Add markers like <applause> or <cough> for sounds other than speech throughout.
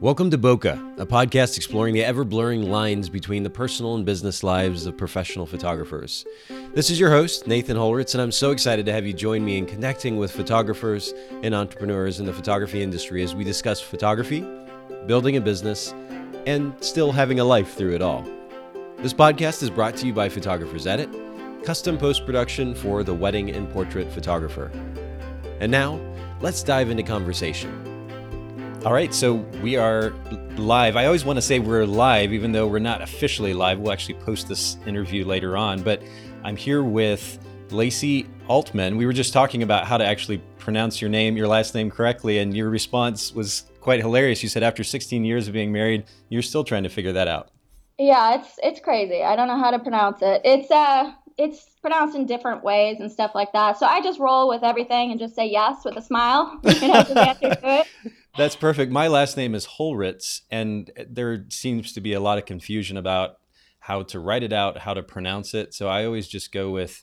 Welcome to Boca, a podcast exploring the ever blurring lines between the personal and business lives of professional photographers. This is your host, Nathan Holritz, and I'm so excited to have you join me in connecting with photographers and entrepreneurs in the photography industry as we discuss photography, building a business, and still having a life through it all. This podcast is brought to you by Photographers Edit, custom post production for the wedding and portrait photographer. And now, let's dive into conversation. All right, so we are live. I always want to say we're live, even though we're not officially live. We'll actually post this interview later on. But I'm here with Lacey Oltman. We were just talking about how to actually pronounce your name, your last name correctly, and your response was quite hilarious. You said after 16 years of being married, you're still trying to figure that out. Yeah, it's it's crazy. I don't know how to pronounce it. It's uh it's pronounced in different ways and stuff like that. So I just roll with everything and just say yes with a smile. <laughs> You know, just answer to it. That's perfect. My last name is Holritz, and there seems to be a lot of confusion about how to write it out, how to pronounce it. So I always just go with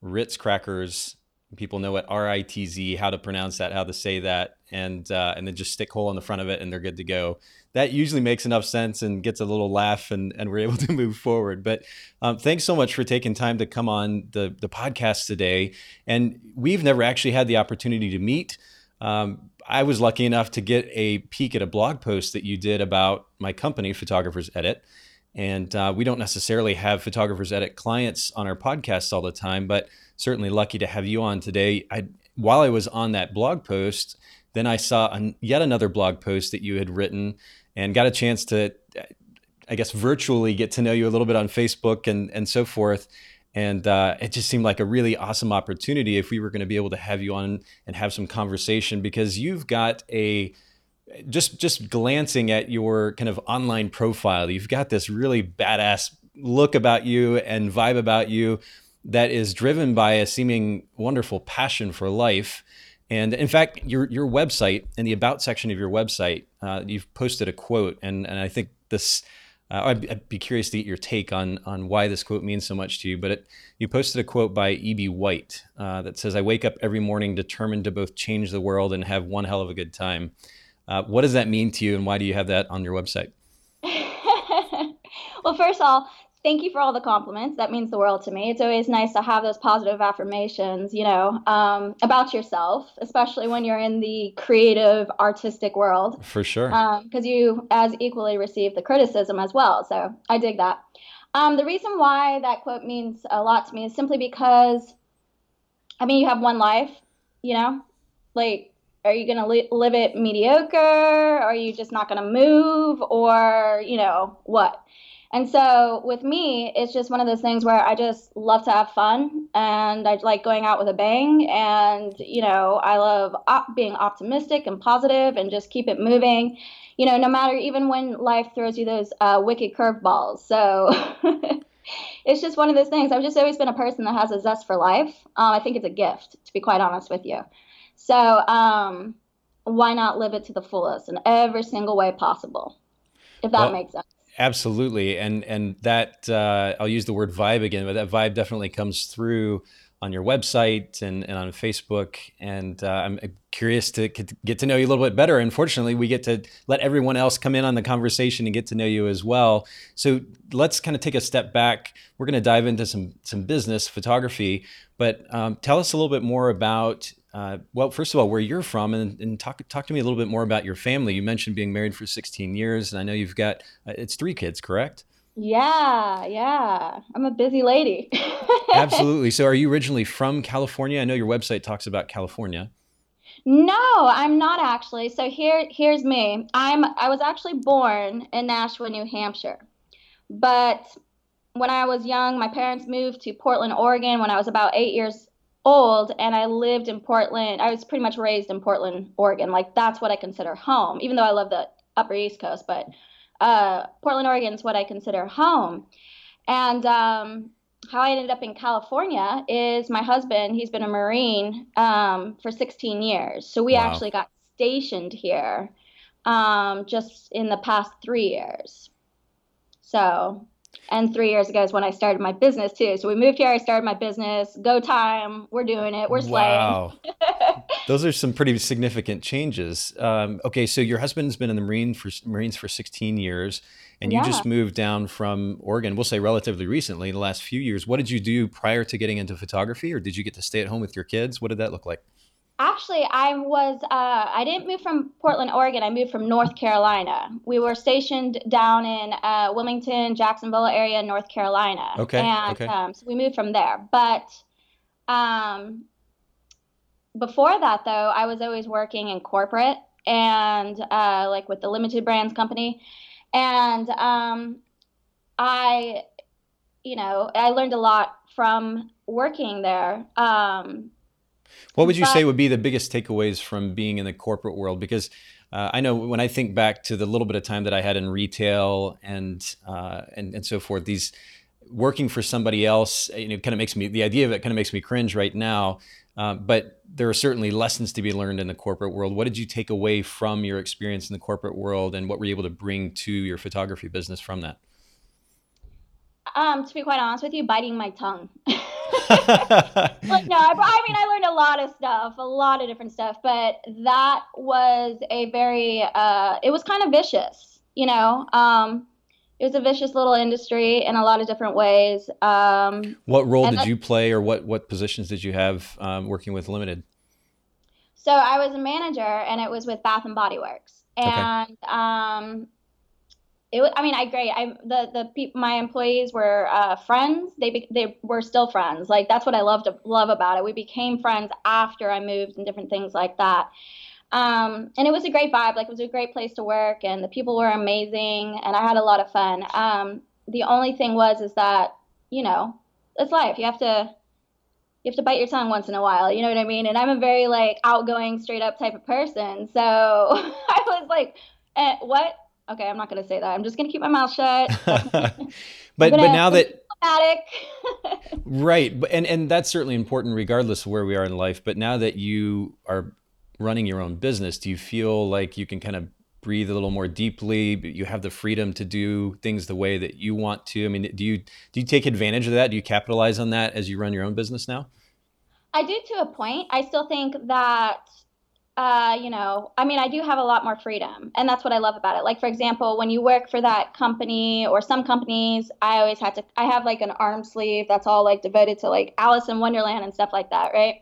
Ritz crackers. People know what R I T Z, how to pronounce that, how to say that, and uh, and then just stick hole in the front of it, and they're good to go. That usually makes enough sense and gets a little laugh, and, and we're able <laughs> to move forward. But um, thanks so much for taking time to come on the the podcast today. And we've never actually had the opportunity to meet. Um, I was lucky enough to get a peek at a blog post that you did about my company, Photographers Edit. And uh, we don't necessarily have Photographers Edit clients on our podcast all the time, but certainly lucky to have you on today. I, while I was on that blog post, then I saw an, yet another blog post that you had written and got a chance to, I guess, virtually get to know you a little bit on Facebook and, and so forth. And uh, it just seemed like a really awesome opportunity if we were going to be able to have you on and have some conversation because you've got a just just glancing at your kind of online profile, you've got this really badass look about you and vibe about you that is driven by a seeming wonderful passion for life. And in fact, your your website in the about section of your website, uh, you've posted a quote, and and I think this uh, I'd, I'd, be curious to get your take on on why this quote means so much to you. But it, you posted a quote by E.B. White uh, that says, "I wake up every morning determined to both change the world and have one hell of a good time." Uh, what does that mean to you, and why do you have that on your website? <laughs> well, first of all, thank you for all the compliments. That means the world to me. It's always nice to have those positive affirmations, you know, um, about yourself, especially when you're in the creative, artistic world. For sure. Because um, you, as equally, receive the criticism as well. So I dig that. Um, the reason why that quote means a lot to me is simply because, I mean, you have one life, you know, like. Are you going to li- live it mediocre? Or Are you just not going to move? Or, you know, what? And so with me, it's just one of those things where I just love to have fun and I like going out with a bang. And, you know, I love op- being optimistic and positive and just keep it moving, you know, no matter even when life throws you those uh, wicked curveballs. So <laughs> it's just one of those things. I've just always been a person that has a zest for life. Um, I think it's a gift, to be quite honest with you. So um, why not live it to the fullest in every single way possible, if that well, makes sense? Absolutely, and and that uh, I'll use the word vibe again, but that vibe definitely comes through on your website and, and on Facebook. And uh, I'm curious to get to know you a little bit better. Unfortunately, we get to let everyone else come in on the conversation and get to know you as well. So let's kind of take a step back. We're going to dive into some some business photography, but um, tell us a little bit more about uh, well, first of all, where you're from, and, and, talk talk to me a little bit more about your family. You mentioned being married for 16 years, and I know you've got uh, it's three kids, correct? Yeah, yeah. I'm a busy lady. <laughs> Absolutely. So, are you originally from California? I know your website talks about California. No, I'm not actually. So here, here's me. I'm I was actually born in Nashua, New Hampshire, but when I was young, my parents moved to Portland, Oregon when I was about eight years old and I lived in Portland. I was pretty much raised in Portland, Oregon. Like that's what I consider home, even though I love the upper East Coast, but uh, Portland, Oregon is what I consider home. And um, how I ended up in California is my husband, he's been a Marine um, for 16 years. So we wow. actually got stationed here um, just in the past three years. So and three years ago is when I started my business too. So we moved here. I started my business. Go time. We're doing it. We're slaying. Wow. <laughs> Those are some pretty significant changes. Um, okay, so your husband's been in the Marine for Marines for 16 years, and you yeah. just moved down from Oregon. We'll say relatively recently, in the last few years. What did you do prior to getting into photography, or did you get to stay at home with your kids? What did that look like? Actually, I was, uh, I didn't move from Portland, Oregon. I moved from North Carolina. We were stationed down in uh, Wilmington, Jacksonville area, North Carolina. Okay. And okay. Um, so we moved from there. But um, before that, though, I was always working in corporate and uh, like with the Limited Brands Company. And um, I, you know, I learned a lot from working there. Um, what would you but, say would be the biggest takeaways from being in the corporate world? Because uh, I know when I think back to the little bit of time that I had in retail and uh, and and so forth, these working for somebody else, you know, kind of makes me the idea of it kind of makes me cringe right now. Uh, but there are certainly lessons to be learned in the corporate world. What did you take away from your experience in the corporate world, and what were you able to bring to your photography business from that? Um, to be quite honest with you, biting my tongue. <laughs> <laughs> like, no, I, I, mean, I learned a lot of stuff, a lot of different stuff, but that was a very, uh, it was kind of vicious, you know. Um, it was a vicious little industry in a lot of different ways. Um, what role did you play, or what what positions did you have um, working with Limited? So I was a manager, and it was with Bath and Body Works, and okay. um, it was, I mean, I great. I the the people, my employees were uh, friends. They be, they were still friends. Like that's what I love to love about it. We became friends after I moved and different things like that. Um, and it was a great vibe. Like it was a great place to work, and the people were amazing, and I had a lot of fun. Um, the only thing was is that you know it's life. You have to you have to bite your tongue once in a while. You know what I mean? And I'm a very like outgoing, straight up type of person. So <laughs> I was like, eh, what? Okay, I'm not going to say that. I'm just going to keep my mouth shut. <laughs> <laughs> but but now that <laughs> right, and and that's certainly important regardless of where we are in life. But now that you are running your own business, do you feel like you can kind of breathe a little more deeply? You have the freedom to do things the way that you want to. I mean, do you do you take advantage of that? Do you capitalize on that as you run your own business now? I do to a point. I still think that uh, you know, I mean, I do have a lot more freedom, and that's what I love about it. Like, for example, when you work for that company or some companies, I always had to, I have like an arm sleeve that's all like devoted to like Alice in Wonderland and stuff like that, right?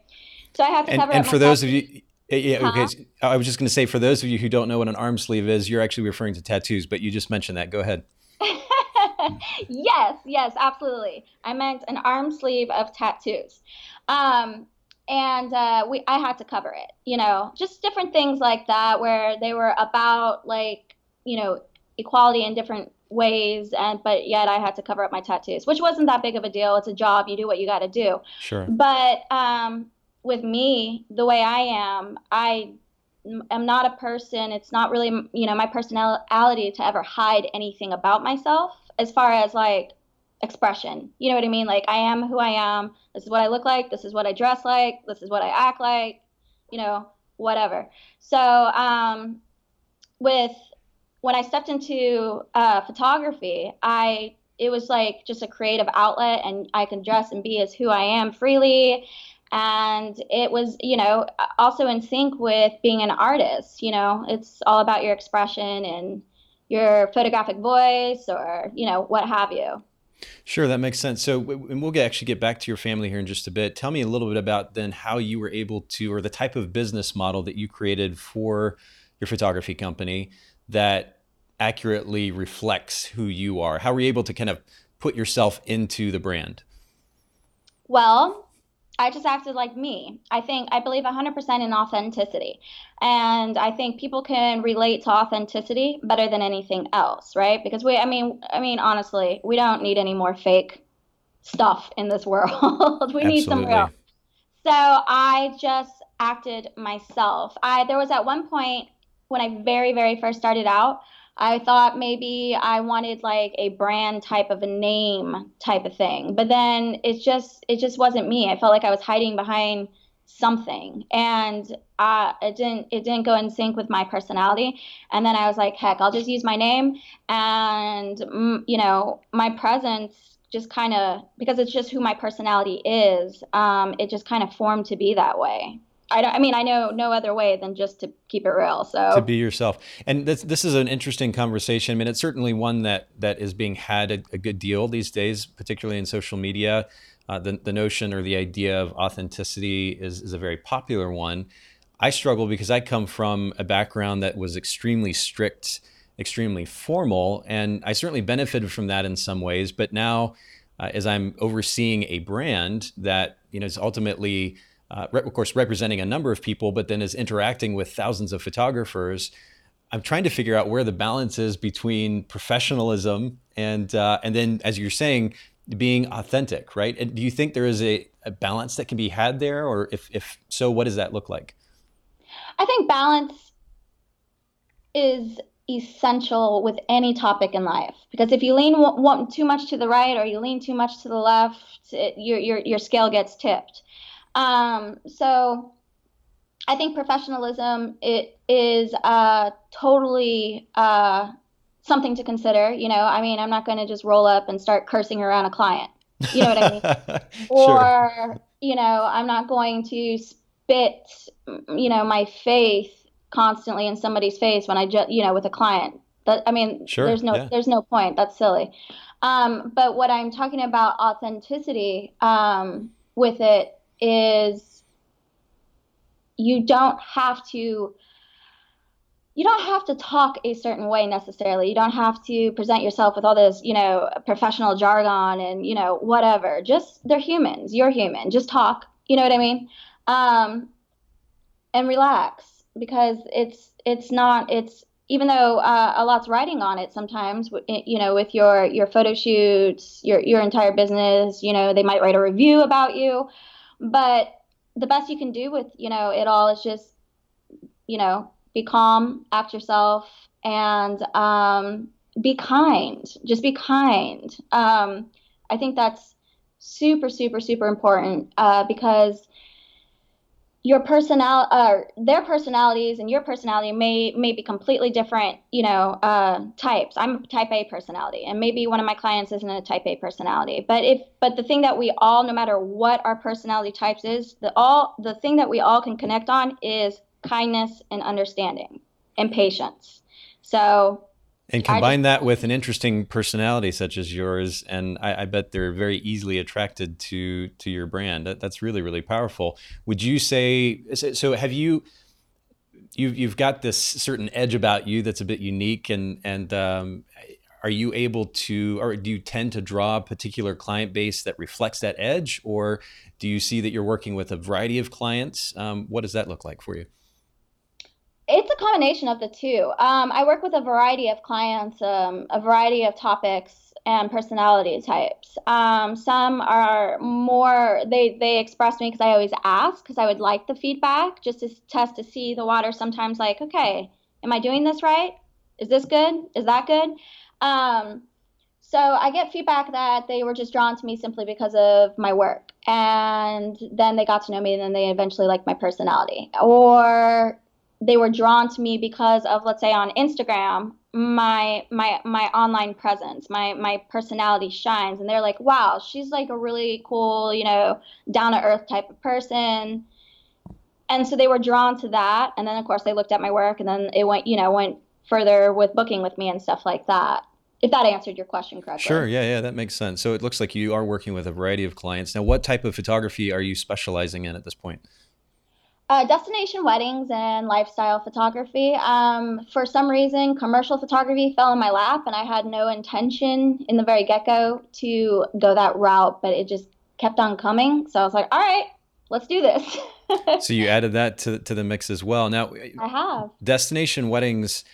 So I have to and, cover. And for those of you, yeah, huh? okay. I was just going to say, for those of you who don't know what an arm sleeve is, you're actually referring to tattoos, but you just mentioned that. Go ahead. <laughs> yes, yes, absolutely. I meant an arm sleeve of tattoos. Um, and uh, we I had to cover it. You know, just different things like that where they were about like you know equality in different ways and but yet I had to cover up my tattoos, which wasn't that big of a deal. It's a job, you do what you got to do. Sure. But um, with me, the way I am, I am not a person. It's not really you know my personality to ever hide anything about myself as far as like expression. You know what I mean? Like I am who I am. This is what I look like. This is what I dress like. This is what I act like. You know, whatever. So um, with when I stepped into uh, photography, I it was like just a creative outlet, and I can dress and be as who I am freely. And it was, you know, also in sync with being an artist. You know, it's all about your expression and your photographic voice, or you know, what have you. Sure, that makes sense. So, and we'll get, actually get back to your family here in just a bit. Tell me a little bit about then how you were able to, or the type of business model that you created for your photography company that accurately reflects who you are. How were you able to kind of put yourself into the brand? Well, I just acted like me. I think I believe 100% in authenticity. And I think people can relate to authenticity better than anything else, right? Because we I mean I mean honestly, we don't need any more fake stuff in this <laughs> world. we Absolutely. need some real. So I just acted myself. I there was at one point when I very very first started out, I thought maybe I wanted like a brand type of a name type of thing. But then it just it just wasn't me. I felt like I was hiding behind something and uh, it didn't it didn't go in sync with my personality and then i was like heck i'll just use my name and mm, you know my presence just kind of because it's just who my personality is um, it just kind of formed to be that way I, I mean, I know no other way than just to keep it real. So to be yourself, and this this is an interesting conversation. I mean, it's certainly one that that is being had a, a good deal these days, particularly in social media. Uh, the the notion or the idea of authenticity is is a very popular one. I struggle because I come from a background that was extremely strict, extremely formal, and I certainly benefited from that in some ways. But now, uh, as I'm overseeing a brand that you know is ultimately uh, of course, representing a number of people, but then is interacting with thousands of photographers. I'm trying to figure out where the balance is between professionalism and uh, and then, as you're saying, being authentic, right? And do you think there is a, a balance that can be had there, or if if so, what does that look like? I think balance is essential with any topic in life because if you lean w- w- too much to the right or you lean too much to the left, it, your your your scale gets tipped. Um, so I think professionalism it is uh, totally uh, something to consider. You know, I mean, I'm not going to just roll up and start cursing around a client. You know what I mean? <laughs> or you know, I'm not going to spit, you know, my faith constantly in somebody's face when I just, you know, with a client. That I mean, sure, there's no yeah. there's no point. That's silly. Um, but what I'm talking about authenticity um, with it is you don't have to you don't have to talk a certain way necessarily. You don't have to present yourself with all this, you know, professional jargon and, you know, whatever. Just they're humans. You're human. Just talk. You know what I mean? Um, and relax because it's it's not it's even though uh, a lot's writing on it sometimes you know with your your photo shoots your your entire business you know they might write a review about you but the best you can do with, you know, it all is just, you know, be calm, act yourself, and um, be kind. Just be kind. Um, I think that's super, super, super important uh, because your personal uh, their personalities and your personality may may be completely different you know uh, types. I'm a type a personality and maybe one of my clients isn't a type a personality. But if but the thing that we all no matter what our personality types is the all the thing that we all can connect on is kindness and understanding and patience. So and combine just, that with an interesting personality such as yours, and I, I, bet they're very easily attracted to to your brand. That, that's really really powerful. Would you say so? Have you you've you've got this certain edge about you that's a bit unique, and and um, are you able to, or do you tend to draw a particular client base that reflects that edge, or do you see that you're working with a variety of clients? Um, what does that look like for you? It's a combination of the two. Um, I work with a variety of clients, um, a variety of topics and personality types. Um, some are more they they express me because I always ask because I would like the feedback just to test to see the water. Sometimes like, okay, am I doing this right? Is this good? Is that good? Um, so I get feedback that they were just drawn to me simply because of my work, and then they got to know me, and then they eventually liked my personality, or they were drawn to me because of let's say on Instagram my my my online presence my my personality shines. And they're like wow she's like a really cool you know down to earth type of person. And so they were drawn to that. And then of course they looked at my work and then it went you know went further with booking with me and stuff like that. If that answered your question correctly. Sure. Yeah yeah that makes sense. So it looks like you are working with a variety of clients. Now what type of photography are you specializing in at this point uh, destination weddings and lifestyle photography. Um, for some reason, commercial photography fell in my lap, and I had no intention in the very get go to go that route, but it just kept on coming. So I was like, all right, let's do this. <laughs> so you added that to, to the mix as well. Now, I have. Destination weddings.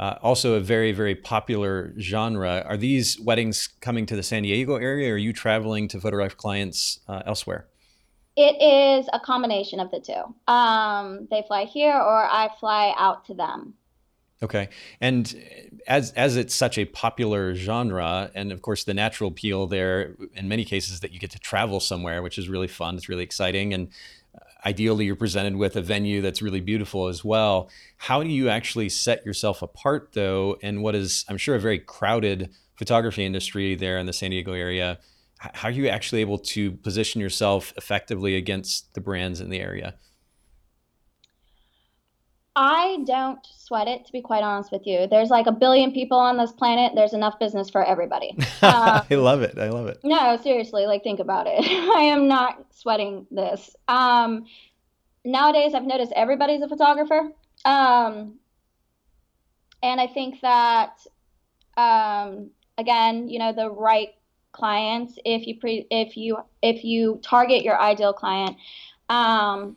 Uh, also, a very, very popular genre. Are these weddings coming to the San Diego area, or are you traveling to photograph clients uh, elsewhere? It is a combination of the two. Um, they fly here, or I fly out to them. Okay, and as as it's such a popular genre, and of course the natural appeal there, in many cases, that you get to travel somewhere, which is really fun. It's really exciting, and ideally you're presented with a venue that's really beautiful as well. How do you actually set yourself apart though in what is I'm sure a very crowded photography industry there in the San Diego area? How are you actually able to position yourself effectively against the brands in the area? I don't sweat it, to be quite honest with you. There's like a billion people on this planet. There's enough business for everybody. Uh, <laughs> I love it. I love it. No, seriously, like think about it. <laughs> I am not sweating this. Um, nowadays, I've noticed everybody's a photographer. Um, and I think that, um, again, you know, the right clients, if you pre, if you if you target your ideal client, um,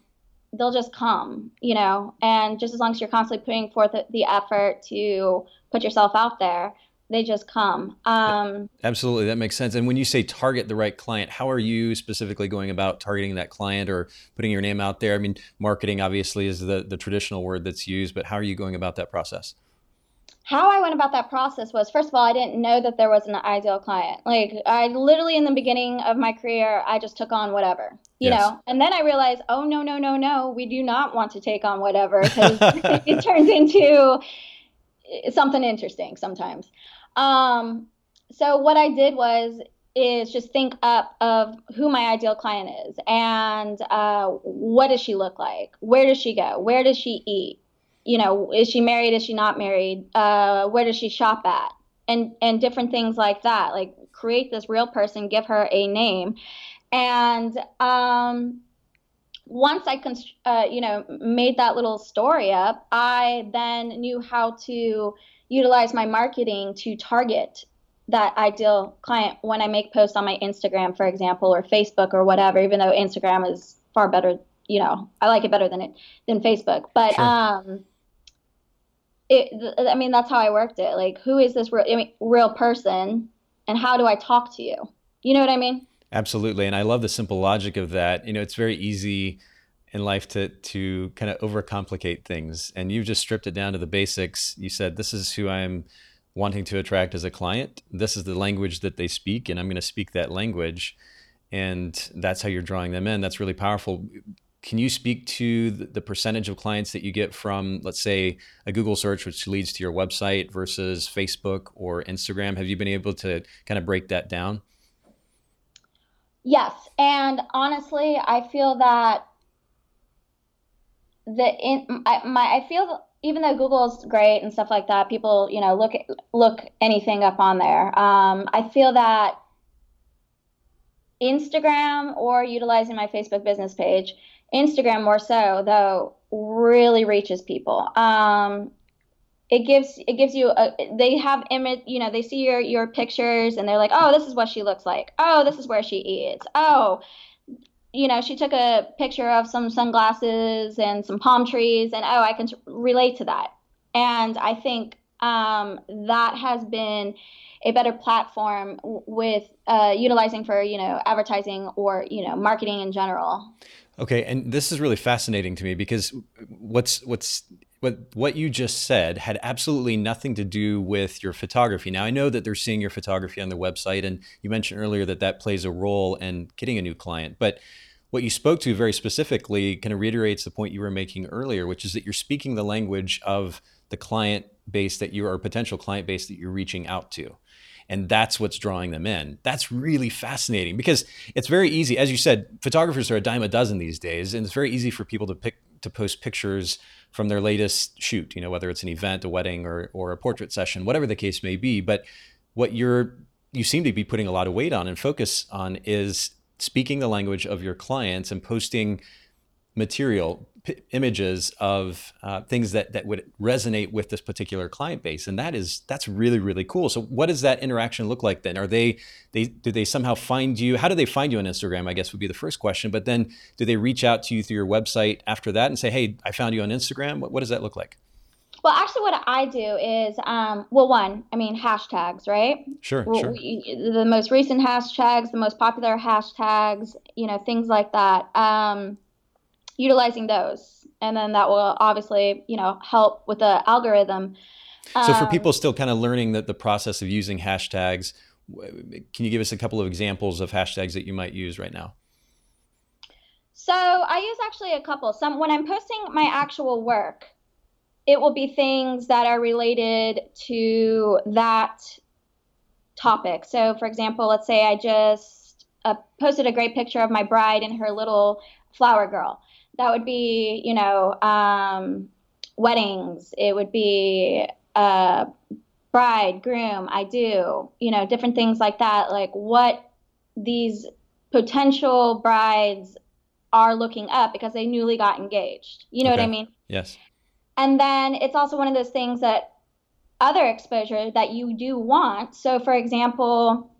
they'll just come, you know, and just as long as you're constantly putting forth the effort to put yourself out there, they just come. Um, Absolutely, that makes sense. And when you say target the right client, how are you specifically going about targeting that client or putting your name out there? I mean, marketing obviously is the, the traditional word that's used, but how are you going about that process? How I went about that process was first of all, I didn't know that there was an ideal client. Like I literally in the beginning of my career, I just took on whatever, you yes. know. And then I realized, oh no, no, no, no, we do not want to take on whatever because <laughs> it turns into something interesting sometimes. Um, so what I did was is just think up of who my ideal client is and uh, what does she look like? Where does she go? Where does she eat? You know, is she married? Is she not married? Uh, where does she shop at? And and different things like that. Like create this real person, give her a name, and um, once I const- uh, you know made that little story up, I then knew how to utilize my marketing to target that ideal client when I make posts on my Instagram, for example, or Facebook or whatever. Even though Instagram is far better, you know, I like it better than it than Facebook, but sure. um it, I mean, that's how I worked it. Like, who is this real, I mean, real person, and how do I talk to you? You know what I mean? Absolutely, and I love the simple logic of that. You know, it's very easy in life to to kind of overcomplicate things, and you've just stripped it down to the basics. You said, "This is who I'm wanting to attract as a client. This is the language that they speak, and I'm going to speak that language." And that's how you're drawing them in. That's really powerful can you speak to the percentage of clients that you get from, let's say, a Google search, which leads to your website versus Facebook or Instagram? Have you been able to kind of break that down? Yes. And honestly, I feel that the in I, my I feel even though Google's great and stuff like that, people you know look look anything up on there. Um, I feel that Instagram or utilizing my Facebook business page Instagram more so though really reaches people. Um, it gives it gives you a they have image you know they see your your pictures and they're like oh this is what she looks like. Oh this is where she eats oh you know she took a picture of some sunglasses and some palm trees and oh I can relate to that. And I think um, that has been a better platform with uh, utilizing for you know advertising or you know marketing in general Okay, and this is really fascinating to me because what's what's what what you just said had absolutely nothing to do with your photography. Now I know that they're seeing your photography on the website, and you mentioned earlier that that plays a role in getting a new client. But what you spoke to very specifically kind of reiterates the point you were making earlier, which is that you're speaking the language of the client base that you are potential client base that you're reaching out to and that's what's drawing them in. That's really fascinating because it's very easy, as you said, photographers are a dime a dozen these days, and it's very easy for people to pick to post pictures from their latest shoot. You know, whether it's an event, a wedding, or or a portrait session, whatever the case may be. But what you're you seem to be putting a lot of weight on and focus on is speaking the language of your clients and posting material p- images of uh, things that that would resonate with this particular client base and that is that's really really cool so what does that interaction look like then are they they do they somehow find you how do they find you on instagram i guess would be the first question but then do they reach out to you through your website after that and say hey i found you on instagram what, what does that look like well, actually, what I do is, um, well, one, I mean, hashtags, right? Sure, well, sure. We, the most recent hashtags, the most popular hashtags, you know, things like that. Um, utilizing those and then that will obviously you know help with the algorithm so for um, people still kind of learning that the process of using hashtags can you give us a couple of examples of hashtags that you might use right now So I use actually a couple. Some when I'm posting my actual work, it will be things that are related to that topic. So, for example, let's say I just uh, posted a great picture of my bride and her little flower girl. That would be, you know, um, weddings. It would be uh, bride, groom, I do, you know, different things like that. Like what these potential brides are looking up because they newly got engaged. You know okay. what I mean? Yes. And then it's also one of those things that other exposure that you do want. So, for example,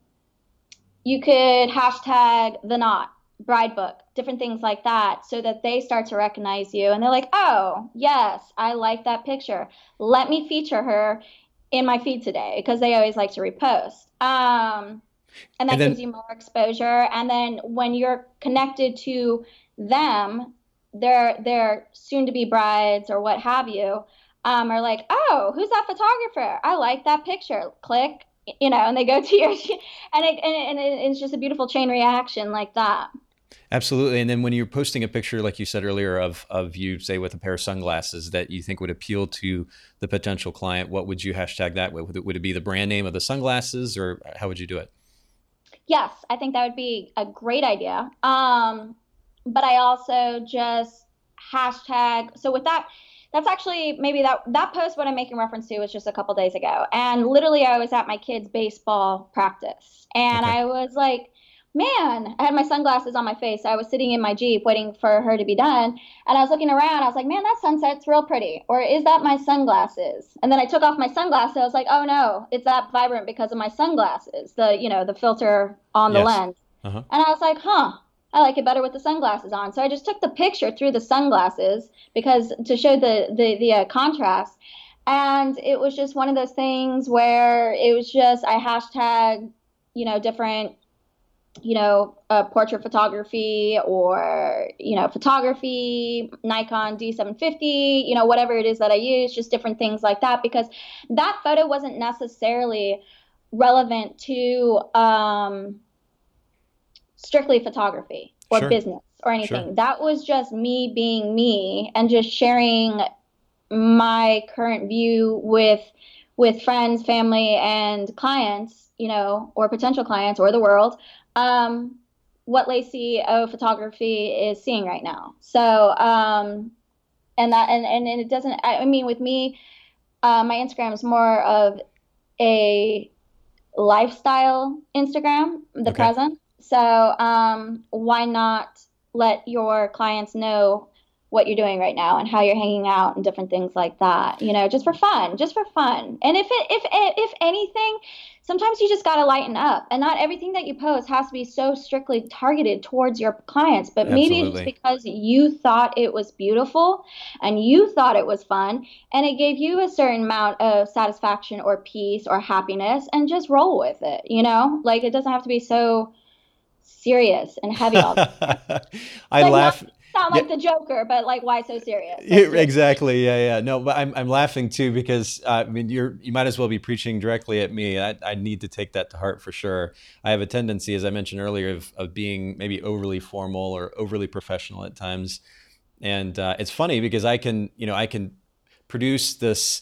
you could hashtag the knot, bride book, different things like that, so that they start to recognize you and they're like, oh, yes, I like that picture. Let me feature her in my feed today because they always like to repost. Um, and that and then, gives you more exposure. And then when you're connected to them, their their soon to be brides or what have you, um, are like, oh, who's that photographer? I like that picture. Click, you know, and they go to your, <laughs> and it, and, it, and it's just a beautiful chain reaction like that. Absolutely. And then when you're posting a picture, like you said earlier, of of you say with a pair of sunglasses that you think would appeal to the potential client, what would you hashtag that? Would it, would it be the brand name of the sunglasses, or how would you do it? Yes, I think that would be a great idea. Um, but I also just hashtag. So with that, that's actually maybe that that post what I'm making reference to was just a couple days ago, and literally I was at my kid's baseball practice, and okay. I was like man, I had my sunglasses on my face. I was sitting in my Jeep waiting for her to be done. And I was looking around. I was like, man, that sunset's real pretty. Or is that my sunglasses? And then I took off my sunglasses. I was like, oh no, it's that vibrant because of my sunglasses, the, you know, the filter on the yes. lens. Uh-huh. And I was like, huh, I like it better with the sunglasses on. So I just took the picture through the sunglasses because to show the, the, the uh, contrast. And it was just one of those things where it was just, I hashtag, you know, different you know, uh, portrait photography or, you know, photography, Nikon D750, you know, whatever it is that I use, just different things like that, because that photo wasn't necessarily relevant to um, strictly photography or sure. business or anything. Sure. That was just me being me and just sharing my current view with with friends, family, and clients, you know, or potential clients or the world um, what Lacey O photography is seeing right now. So, um, and that, and, and, and it doesn't, I, mean, with me, uh, my Instagram is more of a lifestyle Instagram, the okay. present. So, um, why not let your clients know what you're doing right now and how you're hanging out and different things like that you know just for fun just for fun and if it if if anything sometimes you just got to lighten up and not everything that you post has to be so strictly targeted towards your clients but Absolutely. maybe it's because you thought it was beautiful and you thought it was fun and it gave you a certain amount of satisfaction or peace or happiness and just roll with it you know like it doesn't have to be so serious and heavy all the time. <laughs> I like laugh. Not, sound like yeah. the Joker, but like, why so serious? exactly. Yeah, yeah. No, but I'm, I'm laughing too because uh, I mean, you're you might as well be preaching directly at me. I, I need to take that to heart for sure. I have a tendency, as I mentioned earlier, of of being maybe overly formal or overly professional at times, and uh, it's funny because I can you know I can produce this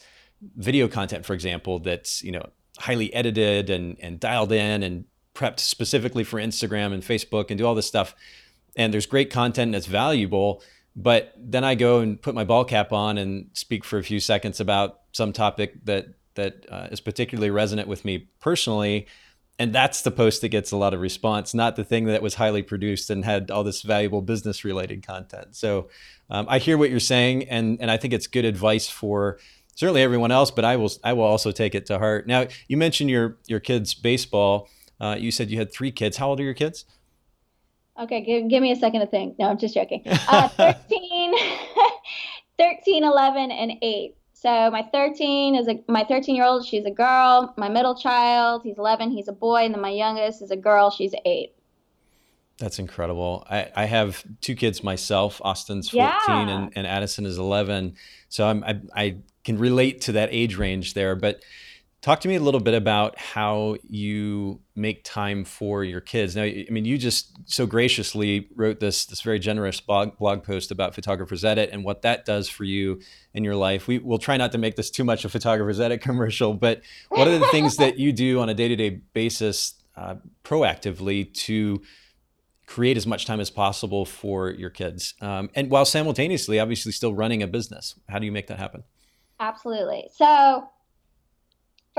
video content, for example, that's you know highly edited and and dialed in and prepped specifically for Instagram and Facebook and do all this stuff and there's great content that's valuable but then i go and put my ball cap on and speak for a few seconds about some topic that that uh, is particularly resonant with me personally and that's the post that gets a lot of response not the thing that was highly produced and had all this valuable business related content. So um, i hear what you're saying and and i think it's good advice for certainly everyone else but i will i will also take it to heart. Now you mentioned your your kids baseball. Uh, you said you had three kids. How old are your kids Okay, give, give me a second to think. No, I'm just joking. <laughs> Uh, 13, <laughs> 13, 11, and 8. So my 13 is a my 13 year old. She's a girl. My middle child, he's 11. He's a boy, and then my youngest is a girl. She's eight. That's incredible. I, I have two kids myself. Austin's 14 yeah. and, and Addison is 11. So I'm, I, I can relate to that age range there. But Talk to me a little bit about how you make time for your kids. Now, I mean, you just so graciously wrote this this very generous blog blog post about Photographer's Edit and what that does for you in your life. We will try not to make this too much a Photographer's Edit commercial, but what are the things that you do on a day to day basis uh, proactively to create as much time as possible for your kids, um, and while simultaneously, obviously, still running a business? How do you make that happen? Absolutely. So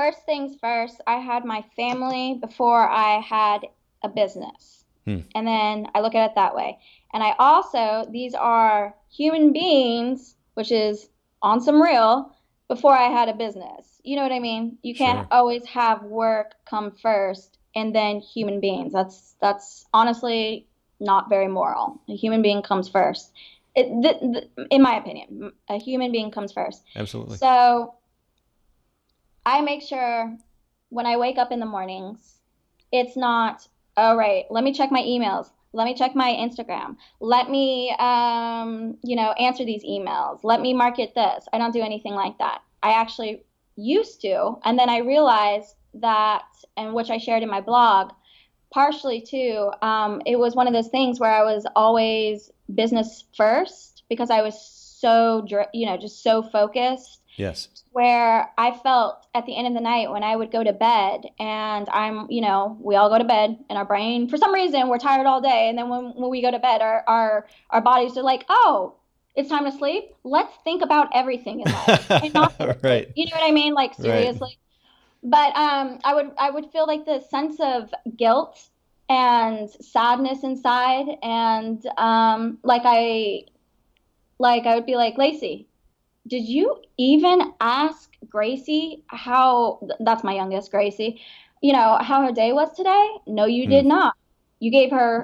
first things first, I had my family before I had a business. Hmm. And then I look at it that way. And I also, these are human beings, which is on some real, before I had a business. You know what I mean? You can't sure. always have work come first and then human beings. That's that's honestly not very moral. A human being comes first. It, the, the, in my opinion, a human being comes first. Absolutely. So I make sure when I wake up in the mornings, it's not, all right, let me check my emails. Let me check my Instagram. Let me, um, you know, answer these emails. Let me market this. I don't do anything like that. I actually used to. And then I realized that, and which I shared in my blog, partially too, um, it was one of those things where I was always business first because I was so, you know, just so focused Yes. Where I felt at the end of the night when I would go to bed and I'm, you know, we all go to bed and our brain, for some reason, we're tired all day. And then when, when we go to bed, our, our, our bodies are like, oh, it's time to sleep. Let's think about everything in life. <laughs> and not, right. You know what I mean? Like seriously. Right. But um, I would I would feel like the sense of guilt and sadness inside, and um, like I like I would be like Lacey, did you even ask Gracie how that's my youngest Gracie, you know, how her day was today? No, you mm. did not. You gave her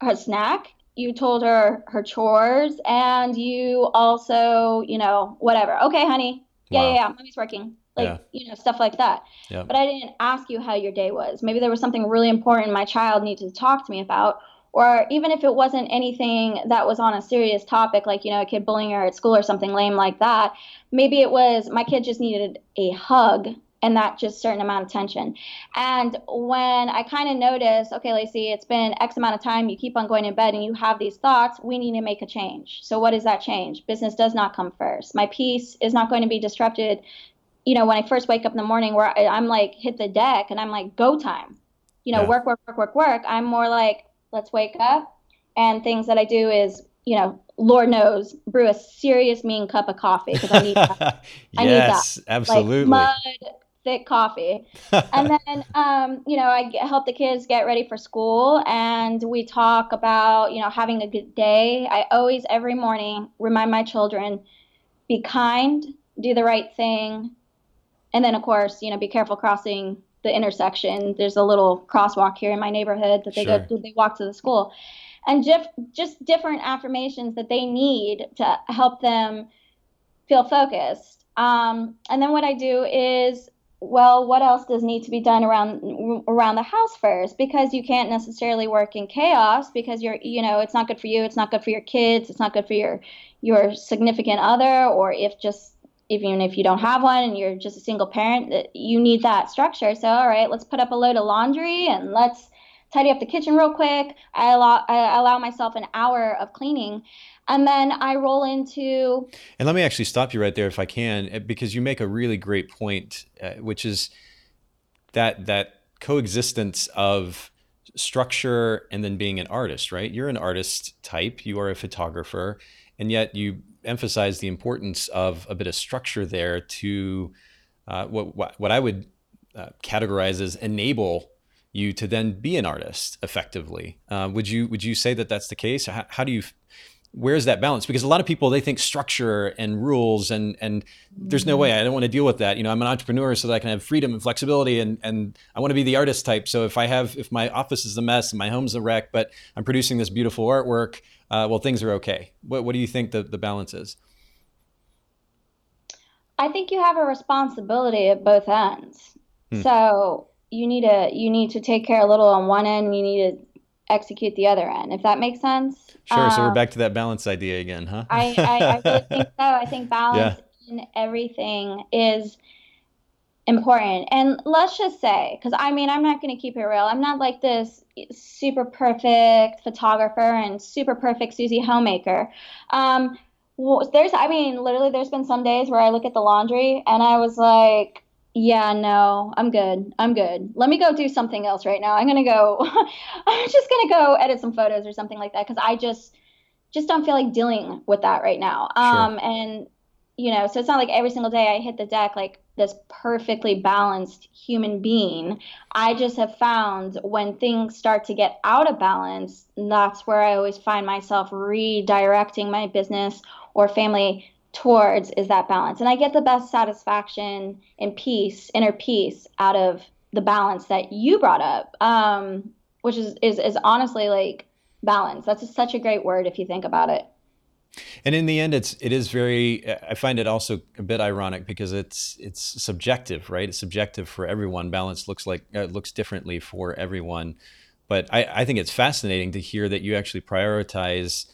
her snack, you told her her chores, and you also, you know, whatever. Okay, honey. Yeah, wow. yeah, yeah. Mommy's working. Like, yeah. you know, stuff like that. Yeah. But I didn't ask you how your day was. Maybe there was something really important my child needed to talk to me about, or even if it wasn't anything that was on a serious topic like you know a kid bullying her at school or something lame like that maybe it was my kid just needed a hug and that just certain amount of tension. And when i kind of noticed okay lacey it's been x amount of time you keep on going to bed and you have these thoughts we need to make a change. So what is that change? Business does not come first. My peace is not going to be disrupted you know when i first wake up in the morning where i'm like hit the deck and i'm like go time. You know yeah. work work work work work. I'm more like let's wake up. And things that I do is, you know, Lord knows, brew a serious mean cup of coffee because I need that. <laughs> I need that. absolutely. Like mud, thick coffee. <laughs> and then, um, you know, I help the kids get ready for school and we talk about, you know, having a good day. I always, every morning, remind my children be kind, do the right thing. And then, of course, you know, be careful crossing the intersection. There's a little crosswalk here in my neighborhood that they sure. go they walk to the school, and just just different affirmations that they need to help them feel focused. Um, and then what I do is well, what else does need to be done around around the house first? Because you can't necessarily work in chaos because you're, you know, it's not good for you, it's not good for your kids, it's not good for your your significant other, or if just even if you don't have one and you're just a single parent, you need that structure. So, all right, let's put up a load of laundry and let's tidy up the kitchen real quick. I allow, I allow myself an hour of cleaning. And then I roll into. And let me actually stop you right there if I can, eh, because you make a really great point, uh, which is that that coexistence of structure and then being an artist, right? You're an artist type, you are a photographer, and yet you emphasize the importance of a bit of structure there to uh, what, what, what I would uh, categorize as enable you to then be an artist effectively. Uh, would you would you say that that's the case? How, how, do you where's that balance? Because a lot of people they think structure and rules and and there's no way I don't want to deal with that. You know, I'm an entrepreneur so that I can have freedom and flexibility and and I want to be the artist type. So if I have if my office is a mess and my home's a wreck, but I'm producing this beautiful artwork, uh, well, things are okay. What, what do you think the, the balance is? I think you have a responsibility at both ends. Hmm. So you need to you need to take care a little on one end, and you need to execute the other end. If that makes sense. Sure. Um, so we're um, back to that balance idea again, huh? I, I, I really think so. I think <laughs> balance yeah. in everything is important. And let's just say, because I mean, I'm not going to keep it real. I'm not like this super perfect photographer and super perfect Susie homemaker. Um, there's, I mean, literally, there's been some days where I look at the laundry and I was like, yeah, no, I'm good. I'm good. Let me go do something else right now. I'm going to go, <laughs> I'm just going to go edit some photos or something like that because I just, just don't feel like dealing with that right now. Um, sure. And, you know, so it's not like every single day I hit the deck like this perfectly balanced human being. I just have found when things start to get out of balance, that's where I always find myself redirecting my business or family towards is that balance. And I get the best satisfaction and peace, inner peace out of the balance that you brought up, um, which is, is, is honestly like balance. That's such a great word if you think about it. And in the end, it's it is very. I find it also a bit ironic because it's it's subjective, right? It's subjective for everyone. Balance looks like uh, looks differently for everyone, but I, I think it's fascinating to hear that you actually prioritize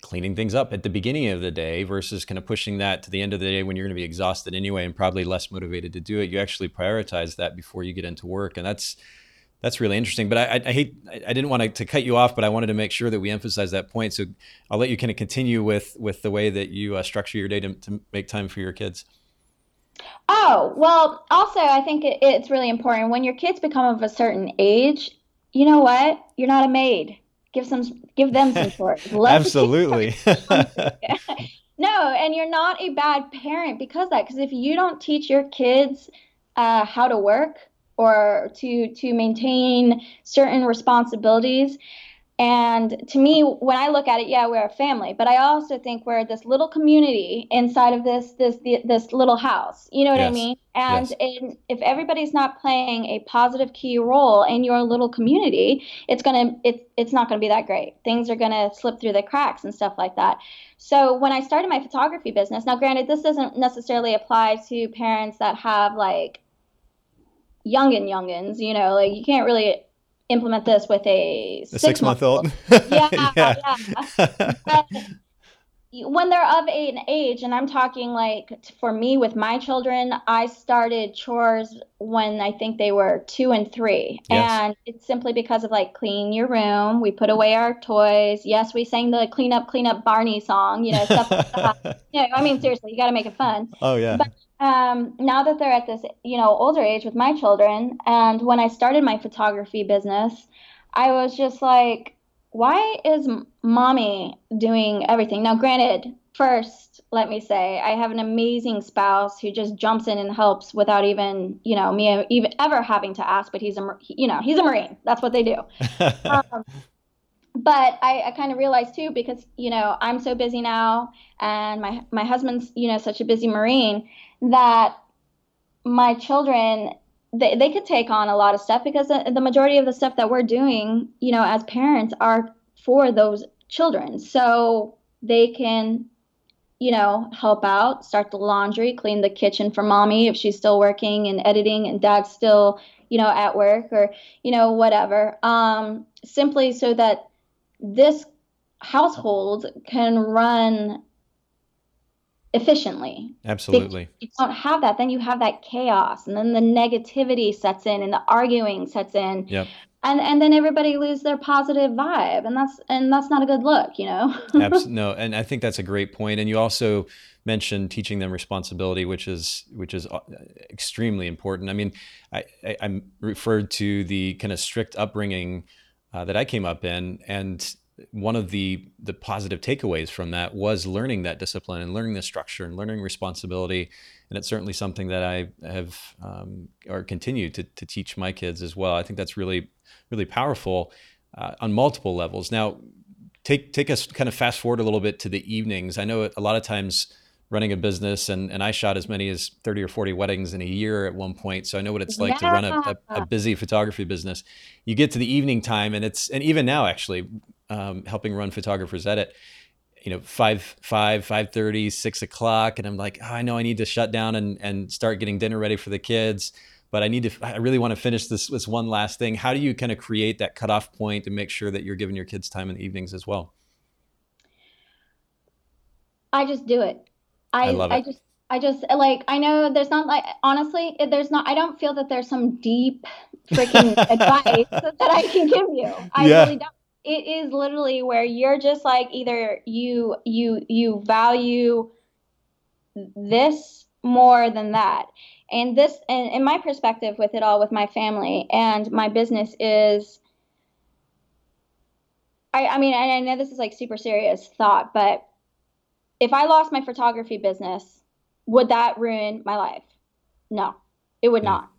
cleaning things up at the beginning of the day versus kind of pushing that to the end of the day when you're going to be exhausted anyway and probably less motivated to do it. You actually prioritize that before you get into work, and that's that's really interesting. But I, I, hate, I didn't want to, cut you off, but I wanted to make sure that we emphasize that point. So I'll let you kind of continue with with the way that you uh, structure your day to, to, make time for your kids. Oh well, also I think it, it's really important when your kids become of a certain age. You know what? You're not a maid. Give some, give them some chores. <laughs> Absolutely. <laughs> <laughs> no, and you're not a bad parent because that. Because if you don't teach your kids uh, how to work or to to maintain certain responsibilities. And to me when i look at it yeah we're a family but i also think we're this little community inside of this this this little house. You know what yes. i mean? And, yes. and if everybody's not playing a positive key role in your little community it's going to it's it's not to be that great. Things are to slip through the cracks and stuff like that. So when i started my photography business now granted this doesn't necessarily apply to parents that have like youngin youngins, you know, like you can't really implement this with a, a six, month old. yeah, yeah. yeah. when they're of an age, and I'm talking like for me with my children, I started chores when I think they were two and three. Yes. And it's simply because of like clean your room. We put away our toys. Yes, we sang the clean up, clean up Barney song, you know, stuff like that. <laughs> You know, I mean, seriously, you got to make it fun. Oh, yeah. But um, now that they're at this, you know, older age with my children, and when I started my photography business, I was just like, why is mommy doing everything? Now, granted, first, let me say, I have an amazing spouse who just jumps in and helps without even, you know, me even ever having to ask. But he's a, you know, he's a marine. That's what they do. <laughs> um, but I, I kind of realized too because you know I'm so busy now, and my my husband's you know such a busy marine that my children they, they could take on a lot of stuff because the, the majority of the stuff that we're doing you know as parents are for those children. So they can you know help out start the laundry clean the kitchen for mommy if she's still working and editing and dad's still you know at work or you know whatever. Um simply so that this household can run efficiently. Absolutely. If you don't have that, then you have that chaos and then the negativity sets in and the arguing sets in. Yep. And and then everybody loses their positive vibe and that's and that's not a good look, you know. <laughs> Absolutely. No, and I think that's a great point and you also mentioned teaching them responsibility which is which is uh, extremely important. I mean, I, I am referred to the kind of strict upbringing uh, that I came up in and one of the the positive takeaways from that was learning that discipline and learning the structure and learning responsibility. And it's certainly something that i have um, or continue to, to teach my kids as well. I think that's really really powerful uh, on multiple levels. Now take take us kind of fast forward a little bit to the evenings. I know a lot of times running a business and, and I shot as many as 30 or 40 weddings in a year at one point. So I know what it's like yeah. to run a, a, a, busy photography business. You get to the evening time and it's, and even now actually um, helping run photographers edit, you know, five, five, five thirty, six o'clock. And I'm like, oh, I know I need to shut down and, and start getting dinner ready for the kids. But I need to, I really want to finish this, this one last thing. How do you kind of create that cutoff point to make sure that you're giving your kids time in the evenings as well? I just do it. I, I, I just I just like I know there's not like honestly there's not I don't feel that there's some deep freaking <laughs> advice that I can give you. I yeah. really don't. It is literally where you're just like either you you you value this more than that. And this and in my perspective with it all with my family and my business is I, I mean I know this is like super serious thought, but if I lost my photography business would that ruin my life? No, it would hmm. not.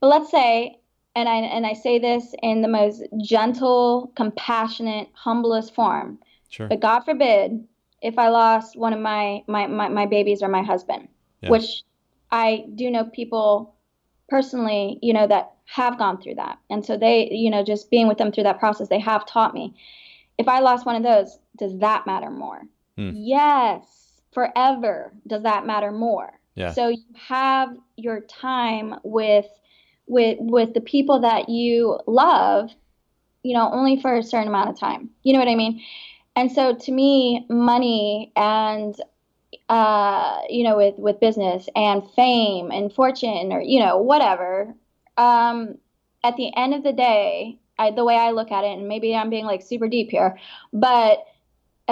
But let's say, and I and I say this in the most gentle, compassionate, humblest form. Sure. But God forbid if I lost one of my my my, my babies or my husband, yeah. which I do know people personally, you know, that have gone through that. And so they, you know, just being with them through that process, they have taught me. If I lost one of those, does that matter more? Hmm. Yes forever does that matter more yeah. so you have your time with with with the people that you love you know only for a certain amount of time you know what i mean and so to me money and uh you know with with business and fame and fortune or you know whatever um at the end of the day I, the way i look at it and maybe i'm being like super deep here but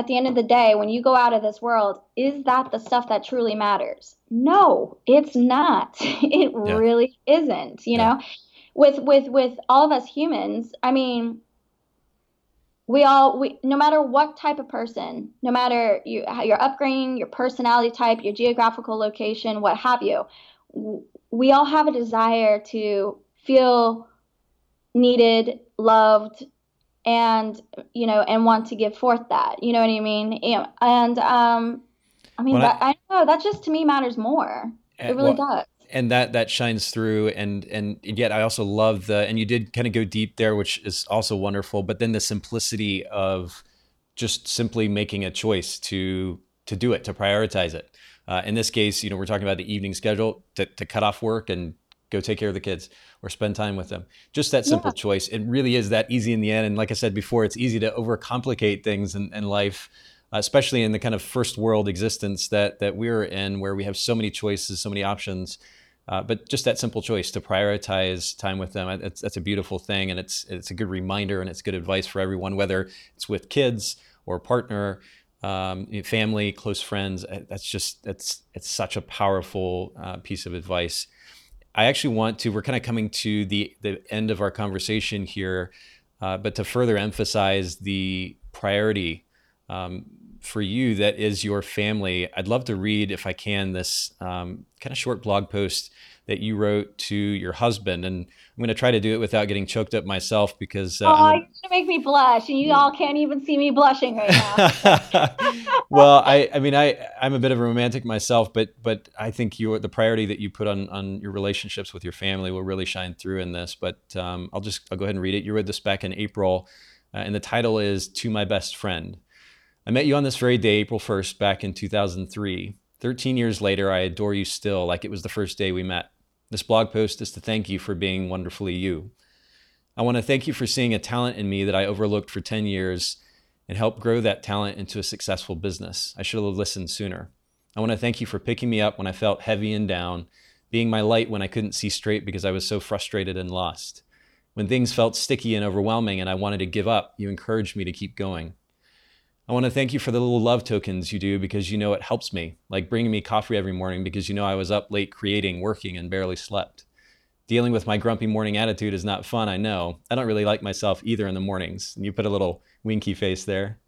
at the end of the day, when you go out of this world, is that the stuff that truly matters? No, it's not. <laughs> It yeah. really isn't. You yeah. know, with with with all of us humans, I mean, we all we no matter what type of person, no matter you, your upbringing, your personality type, your geographical location, what have you, we all have a desire to feel needed, loved, and you know and want to give forth that you know what i mean? And um i mean that, I, I, know that just to me matters more. It really well, does. and that that shines through and and yet i also love the and you did kind of go deep there which is also wonderful but then the simplicity of just simply making a choice to to do it to prioritize it. Uh, in this case you know we're talking about the evening schedule to, to cut off work and go take care of the kids or spend time with them. Just that simple yeah. choice. It really is that easy in the end. And like I said before, it's easy to overcomplicate things in, in life, uh, especially in the kind of first world existence that that we're in, where we have so many choices, so many options. Uh, but just that simple choice to prioritize time with them, it's, that's a beautiful thing, and it's it's a good reminder and it's good advice for everyone, whether it's with kids or partner, um, family, close friends. That's just that's it's such a powerful uh, piece of advice. I actually want to, we're kind of coming to the, the end of our conversation here, uh, but to further emphasize the priority um, for you that is your family, I'd love to read, if I can, this um, kind of short blog post that you wrote to your husband. And I'm going to try to do it without getting choked up myself because. Uh, oh, I'm, you're going to make me blush, and you all can't even see me blushing right now. <laughs> well, I, I mean, I, I'm a bit of a romantic myself, but, but I think you, the priority that you put on, on your relationships with your family will really shine through in this. But um, I'll just, I'll go ahead and read it. You read this back in April, uh, and the title is To My Best Friend. I met you on this very day, April 1st, back in 2003. 13 years later, I adore you still, like it was the first day we met. This blog post is to thank you for being wonderfully you. I want to thank you for seeing a talent in me that I overlooked for 10 years and help grow that talent into a successful business. I should have listened sooner. I want to thank you for picking me up when I felt heavy and down, being my light when I couldn't see straight because I was so frustrated and lost. When things felt sticky and overwhelming and I wanted to give up, you encouraged me to keep going. I want to thank you for the little love tokens you do because you know it helps me, like bringing me coffee every morning because you know I was up late creating, working, and barely slept. Dealing with my grumpy morning attitude is not fun, I know. I don't really like myself either in the mornings. And you put a little winky face there.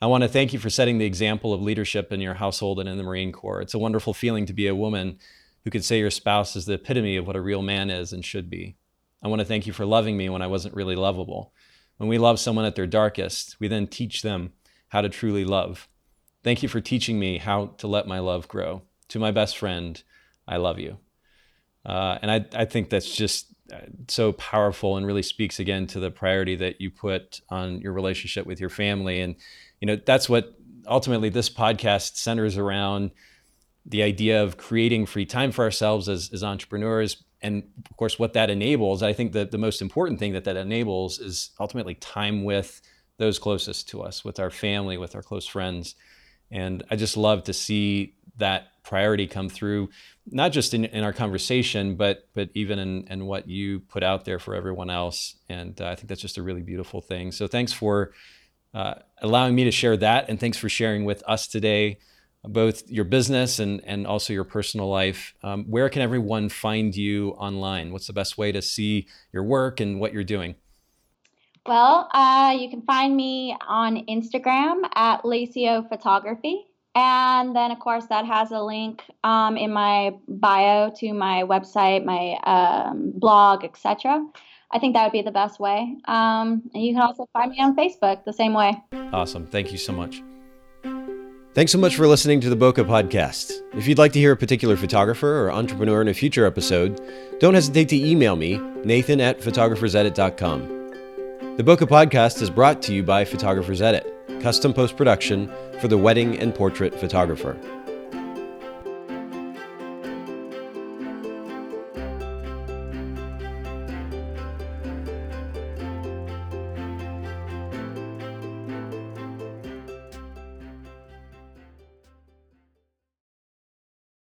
I want to thank you for setting the example of leadership in your household and in the Marine Corps. It's a wonderful feeling to be a woman who could say your spouse is the epitome of what a real man is and should be. I want to thank you for loving me when I wasn't really lovable. When we love someone at their darkest, we then teach them how to truly love. Thank you for teaching me how to let my love grow. To my best friend, I love you. Uh, and I, I think that's just uh, so powerful and really speaks again to the priority that you put on your relationship with your family. And, you know, that's what ultimately this podcast centers around the idea of creating free time for ourselves as, as entrepreneurs, and of course what that enables i think that the most important thing that that enables is ultimately time with those closest to us with our family with our close friends And I just love to see that priority come through, not just in, in our conversation, but but even in, in what you put out there for everyone else. And uh, I think that's just a really beautiful thing. So thanks for uh, allowing me to share that, and thanks for sharing with us today both your business and and also your personal life. Um, where can everyone find you online? What's the best way to see your work and what you're doing? Well, uh, you can find me on Instagram at LaceyO Photography. And then, of course, that has a link um, in my bio to my website, my um, blog, etc. I think that would be the best way. Um, and you can also find me on Facebook the same way. Awesome. Thank you so much. Thanks so much for listening to the Boca Podcast. If you'd like to hear a particular photographer or entrepreneur in a future episode, don't hesitate to email me, nathan at photographersedit.com. The Boca Podcast is brought to you by Photographers Edit, custom post production for the wedding and portrait photographer.